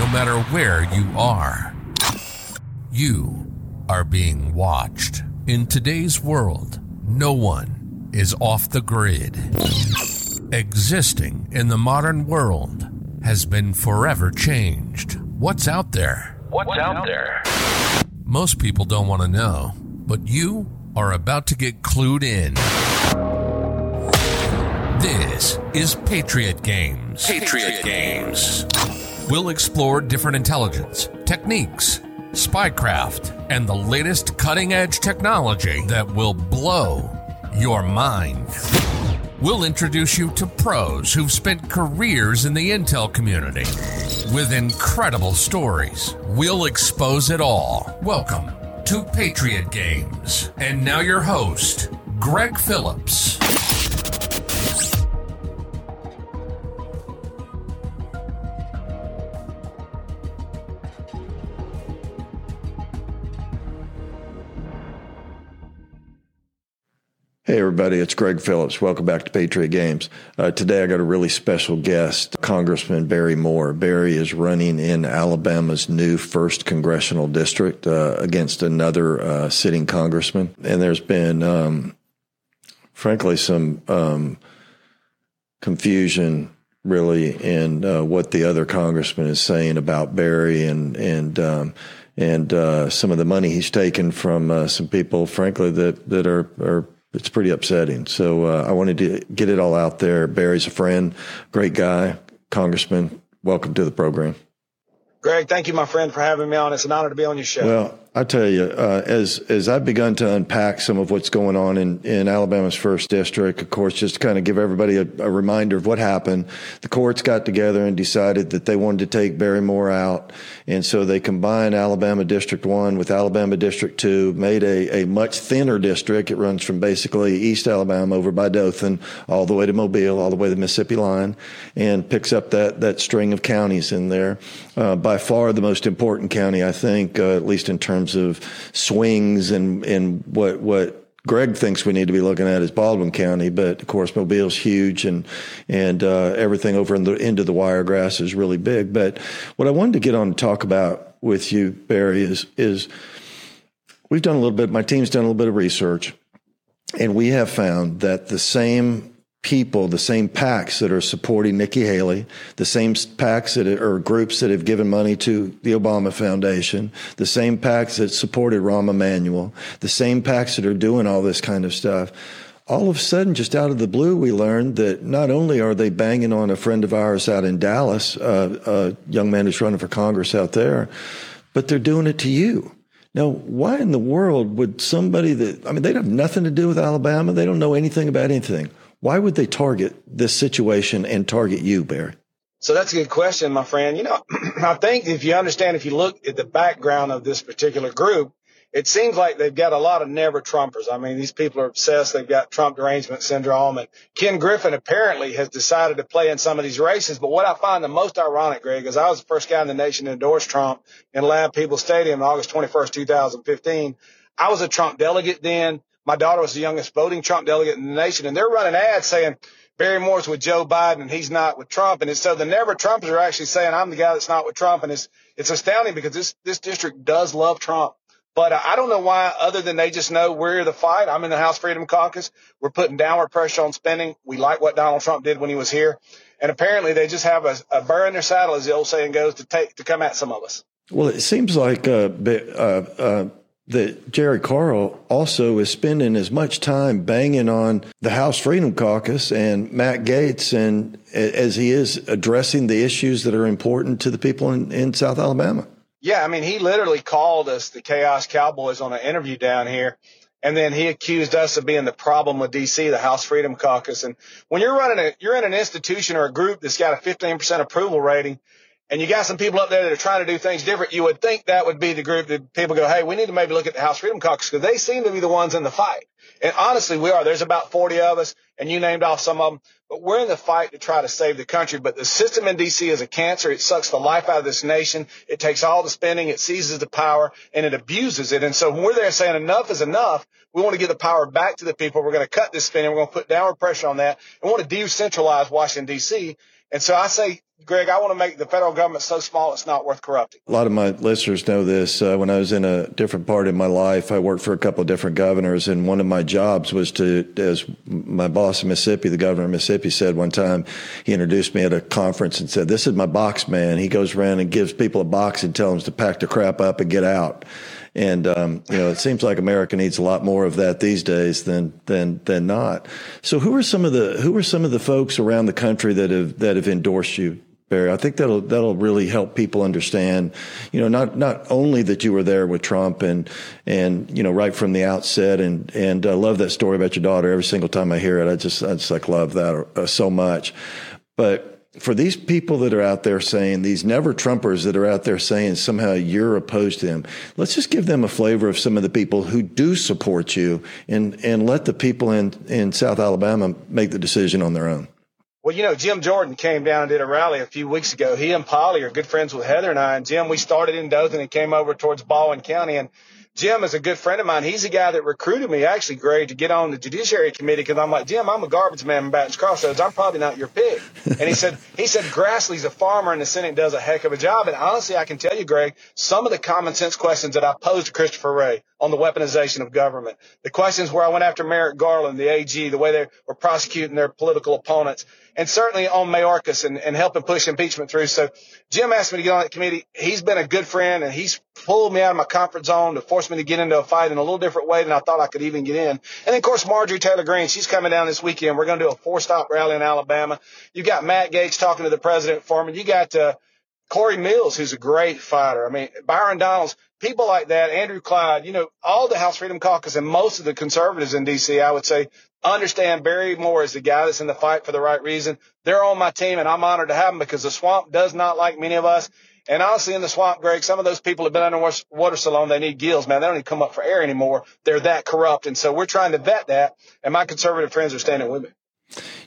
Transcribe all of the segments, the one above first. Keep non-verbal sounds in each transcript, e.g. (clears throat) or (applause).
no matter where you are. You are being watched. In today's world, no one is off the grid. Existing in the modern world has been forever changed. What's out there? What's out there? Most people don't want to know, but you are about to get clued in. This is Patriot Games. Patriot Games. We'll explore different intelligence, techniques, spycraft, and the latest cutting edge technology that will blow your mind. We'll introduce you to pros who've spent careers in the intel community with incredible stories. We'll expose it all. Welcome to Patriot Games. And now your host, Greg Phillips. Hey, everybody, it's Greg Phillips. Welcome back to Patriot Games. Uh, today I got a really special guest, Congressman Barry Moore. Barry is running in Alabama's new first congressional district uh, against another uh, sitting congressman. And there's been, um, frankly, some um, confusion really in uh, what the other congressman is saying about Barry and, and, um, and uh, some of the money he's taken from uh, some people, frankly, that, that are, are it's pretty upsetting. So uh, I wanted to get it all out there. Barry's a friend, great guy, congressman. Welcome to the program. Greg, thank you, my friend, for having me on. It's an honor to be on your show. Well, I tell you, uh, as as I've begun to unpack some of what's going on in, in Alabama's first district, of course, just to kind of give everybody a, a, reminder of what happened. The courts got together and decided that they wanted to take Barry Moore out, and so they combined Alabama District One with Alabama District Two, made a, a much thinner district. It runs from basically East Alabama over by Dothan all the way to Mobile, all the way to the Mississippi line, and picks up that that string of counties in there. Uh, by far the most important county, I think, uh, at least in terms terms of swings and, and what, what Greg thinks we need to be looking at is Baldwin County, but of course Mobile's huge and and uh, everything over in the into the wiregrass is really big. But what I wanted to get on to talk about with you, Barry, is is we've done a little bit. My team's done a little bit of research, and we have found that the same people, the same PACs that are supporting Nikki Haley, the same PACs that are groups that have given money to the Obama Foundation, the same PACs that supported Rahm Emanuel, the same PACs that are doing all this kind of stuff. All of a sudden, just out of the blue, we learned that not only are they banging on a friend of ours out in Dallas, uh, a young man who's running for Congress out there, but they're doing it to you. Now, why in the world would somebody that, I mean, they have nothing to do with Alabama. They don't know anything about anything. Why would they target this situation and target you, Barry? So that's a good question, my friend. You know, (clears throat) I think if you understand, if you look at the background of this particular group, it seems like they've got a lot of never Trumpers. I mean, these people are obsessed. They've got Trump derangement syndrome. And Ken Griffin apparently has decided to play in some of these races. But what I find the most ironic, Greg, is I was the first guy in the nation to endorse Trump in Ladd-Peebles Stadium on August 21st, 2015. I was a Trump delegate then. My daughter was the youngest voting Trump delegate in the nation, and they're running ads saying Barry Moore's with Joe Biden and he's not with Trump. And so the never Trumpers are actually saying I'm the guy that's not with Trump. And it's, it's astounding because this, this district does love Trump. But I don't know why, other than they just know we're the fight. I'm in the House Freedom Caucus. We're putting downward pressure on spending. We like what Donald Trump did when he was here. And apparently they just have a, a burr in their saddle, as the old saying goes, to take, to come at some of us. Well, it seems like uh, uh, uh, that Jerry Carl also is spending as much time banging on the House Freedom Caucus and Matt Gaetz and as he is addressing the issues that are important to the people in, in South Alabama. Yeah, I mean, he literally called us the Chaos Cowboys on an interview down here. And then he accused us of being the problem with DC, the House Freedom Caucus. And when you're running a, you're in an institution or a group that's got a 15% approval rating, and you got some people up there that are trying to do things different, you would think that would be the group that people go, hey, we need to maybe look at the House Freedom Caucus because they seem to be the ones in the fight. And honestly, we are. There's about 40 of us, and you named off some of them, but we're in the fight to try to save the country. But the system in D.C. is a cancer. It sucks the life out of this nation. It takes all the spending, it seizes the power, and it abuses it. And so when we're there saying enough is enough, we want to give the power back to the people. We're going to cut this spending. We're going to put downward pressure on that. We want to decentralize Washington, D.C. And so I say, Greg, I want to make the federal government so small it's not worth corrupting. A lot of my listeners know this. Uh, when I was in a different part of my life, I worked for a couple of different governors, and one of my jobs was to, as my boss in Mississippi, the governor of Mississippi, said one time, he introduced me at a conference and said, "This is my box man." He goes around and gives people a box and tells them to pack the crap up and get out. And um, you know, it seems like America needs a lot more of that these days than than than not. So, who are some of the who are some of the folks around the country that have that have endorsed you, Barry? I think that'll that'll really help people understand. You know, not not only that you were there with Trump and and you know right from the outset, and and I love that story about your daughter. Every single time I hear it, I just I just like love that uh, so much. But for these people that are out there saying, these never Trumpers that are out there saying somehow you're opposed to him, let's just give them a flavor of some of the people who do support you and, and let the people in, in South Alabama make the decision on their own. Well, you know, Jim Jordan came down and did a rally a few weeks ago. He and Polly are good friends with Heather and I. And Jim, we started in Dothan and came over towards Baldwin County. And Jim is a good friend of mine. He's the guy that recruited me, actually, Greg, to get on the Judiciary Committee because I'm like, Jim, I'm a garbage man in Baton's Crossroads. I'm probably not your pick. And he said, he said, Grassley's a farmer and the Senate does a heck of a job. And honestly, I can tell you, Greg, some of the common sense questions that I posed to Christopher Wray on the weaponization of government, the questions where I went after Merrick Garland, the AG, the way they were prosecuting their political opponents, and certainly on Mayorkas and, and helping push impeachment through. So Jim asked me to get on that committee. He's been a good friend and he's pulled me out of my comfort zone to force me to get into a fight in a little different way than I thought I could even get in. And then, of course, Marjorie Taylor Greene, she's coming down this weekend. We're going to do a four stop rally in Alabama. You've got Matt Gaetz talking to the president for me. You got, uh, Corey Mills, who's a great fighter. I mean, Byron Donalds, people like that, Andrew Clyde, you know, all the House Freedom Caucus and most of the conservatives in D.C., I would say, understand Barry Moore is the guy that's in the fight for the right reason. They're on my team and I'm honored to have them because the swamp does not like many of us. And honestly, in the swamp, Greg, some of those people have been underwater so long they need gills, man. They don't even come up for air anymore. They're that corrupt. And so we're trying to vet that. And my conservative friends are standing with me.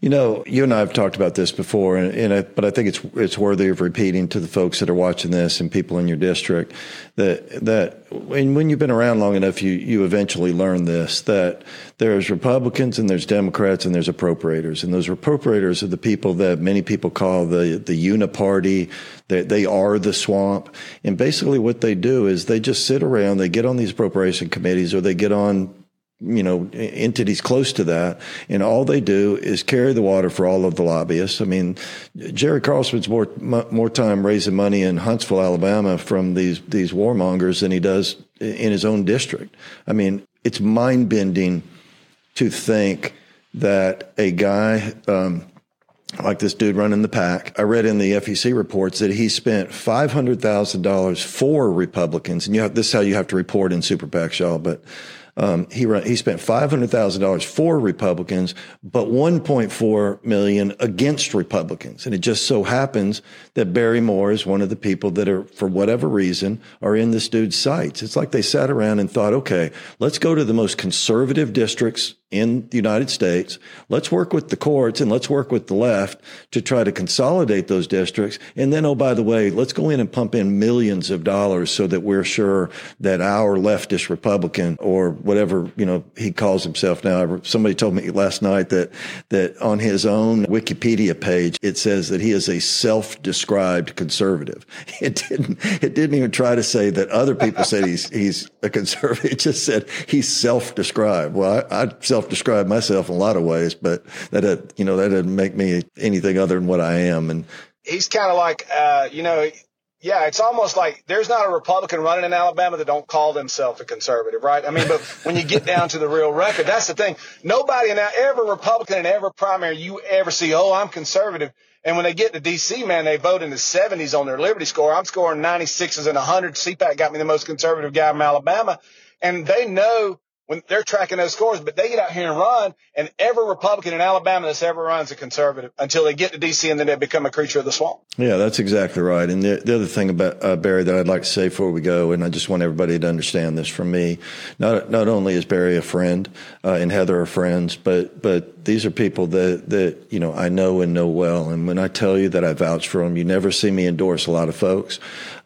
You know, you and I have talked about this before, and, and I, but I think it's it's worthy of repeating to the folks that are watching this and people in your district that that when, when you've been around long enough, you you eventually learn this that there's Republicans and there's Democrats and there's appropriators, and those appropriators are the people that many people call the the uniparty. They they are the swamp, and basically what they do is they just sit around, they get on these appropriation committees, or they get on you know, entities close to that. And all they do is carry the water for all of the lobbyists. I mean, Jerry Carl spends more, more time raising money in Huntsville, Alabama from these, these warmongers than he does in his own district. I mean, it's mind bending to think that a guy, um, like this dude running the PAC. I read in the FEC reports that he spent five hundred thousand dollars for Republicans, and you have, this is how you have to report in super y'all. But um, he he spent five hundred thousand dollars for Republicans, but one point four million against Republicans. And it just so happens that Barry Moore is one of the people that are, for whatever reason, are in this dude's sights. It's like they sat around and thought, okay, let's go to the most conservative districts in the United States. Let's work with the courts and let's work with the left to try to consolidate those districts. And then, oh, by the way, let's go in and pump in millions of dollars so that we're sure that our leftist Republican or whatever, you know, he calls himself now. Somebody told me last night that, that on his own Wikipedia page, it says that he is a self-described conservative. (laughs) It didn't, it didn't even try to say that other people said he's, he's a conservative. (laughs) It just said he's self-described. Well, I, I self self-describe myself in a lot of ways, but that, you know, that doesn't make me anything other than what I am. And he's kind of like, uh, you know, yeah, it's almost like there's not a Republican running in Alabama that don't call themselves a conservative, right? I mean, but (laughs) when you get down to the real record, that's the thing. Nobody in every Republican in every primary you ever see, oh, I'm conservative. And when they get to DC, man, they vote in the 70s on their Liberty score. I'm scoring 96s and 100. CPAC got me the most conservative guy from Alabama. And they know when they're tracking those scores, but they get out here and run, and every Republican in Alabama that's ever run is a conservative until they get to D.C. and then they become a creature of the swamp. Yeah, that's exactly right. And the, the other thing about uh, Barry that I'd like to say before we go, and I just want everybody to understand this from me, not not only is Barry a friend uh, and Heather are friends, but but these are people that that you know I know and know well. And when I tell you that I vouch for them, you never see me endorse a lot of folks.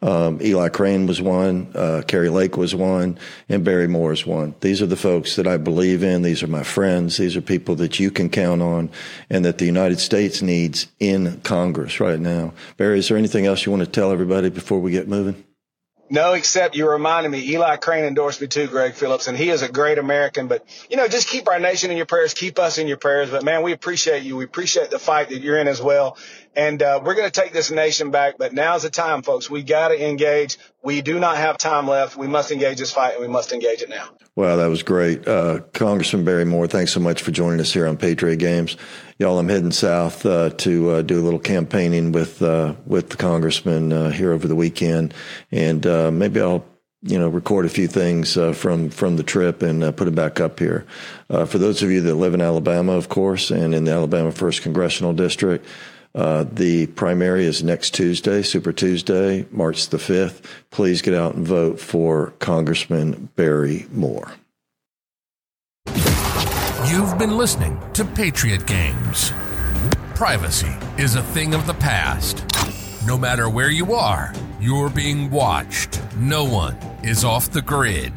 Um, Eli Crane was one, uh, Kari Lake was one, and Barry Moore is one. These are the the folks that I believe in. These are my friends. These are people that you can count on and that the United States needs in Congress right now. Barry, is there anything else you want to tell everybody before we get moving? No, except you reminded me, Eli Crane endorsed me too, Greg Phillips, and he is a great American. But, you know, just keep our nation in your prayers, keep us in your prayers. But man, we appreciate you. We appreciate the fight that you're in as well. And, uh, we're going to take this nation back, but now's the time, folks. We got to engage. We do not have time left. We must engage this fight and we must engage it now. Wow, that was great. Uh, Congressman Barry Moore, thanks so much for joining us here on Patriot Games. Y'all, I'm heading south uh, to uh, do a little campaigning with uh, with the congressman uh, here over the weekend, and uh, maybe I'll you know record a few things from from the trip and put it back up here. for those of you that live in Alabama, of course, and in the Alabama First Congressional District. Uh, the primary is next Tuesday, Super Tuesday, March the 5th. Please get out and vote for Congressman Barry Moore. You've been listening to Patriot Games. Privacy is a thing of the past. No matter where you are, you're being watched. No one is off the grid.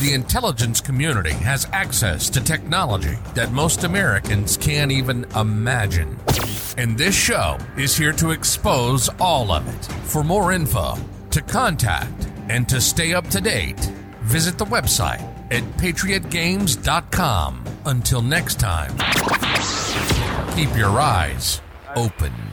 The intelligence community has access to technology that most Americans can't even imagine. And this show is here to expose all of it. For more info, to contact, and to stay up to date, visit the website at patriotgames.com. Until next time, keep your eyes open.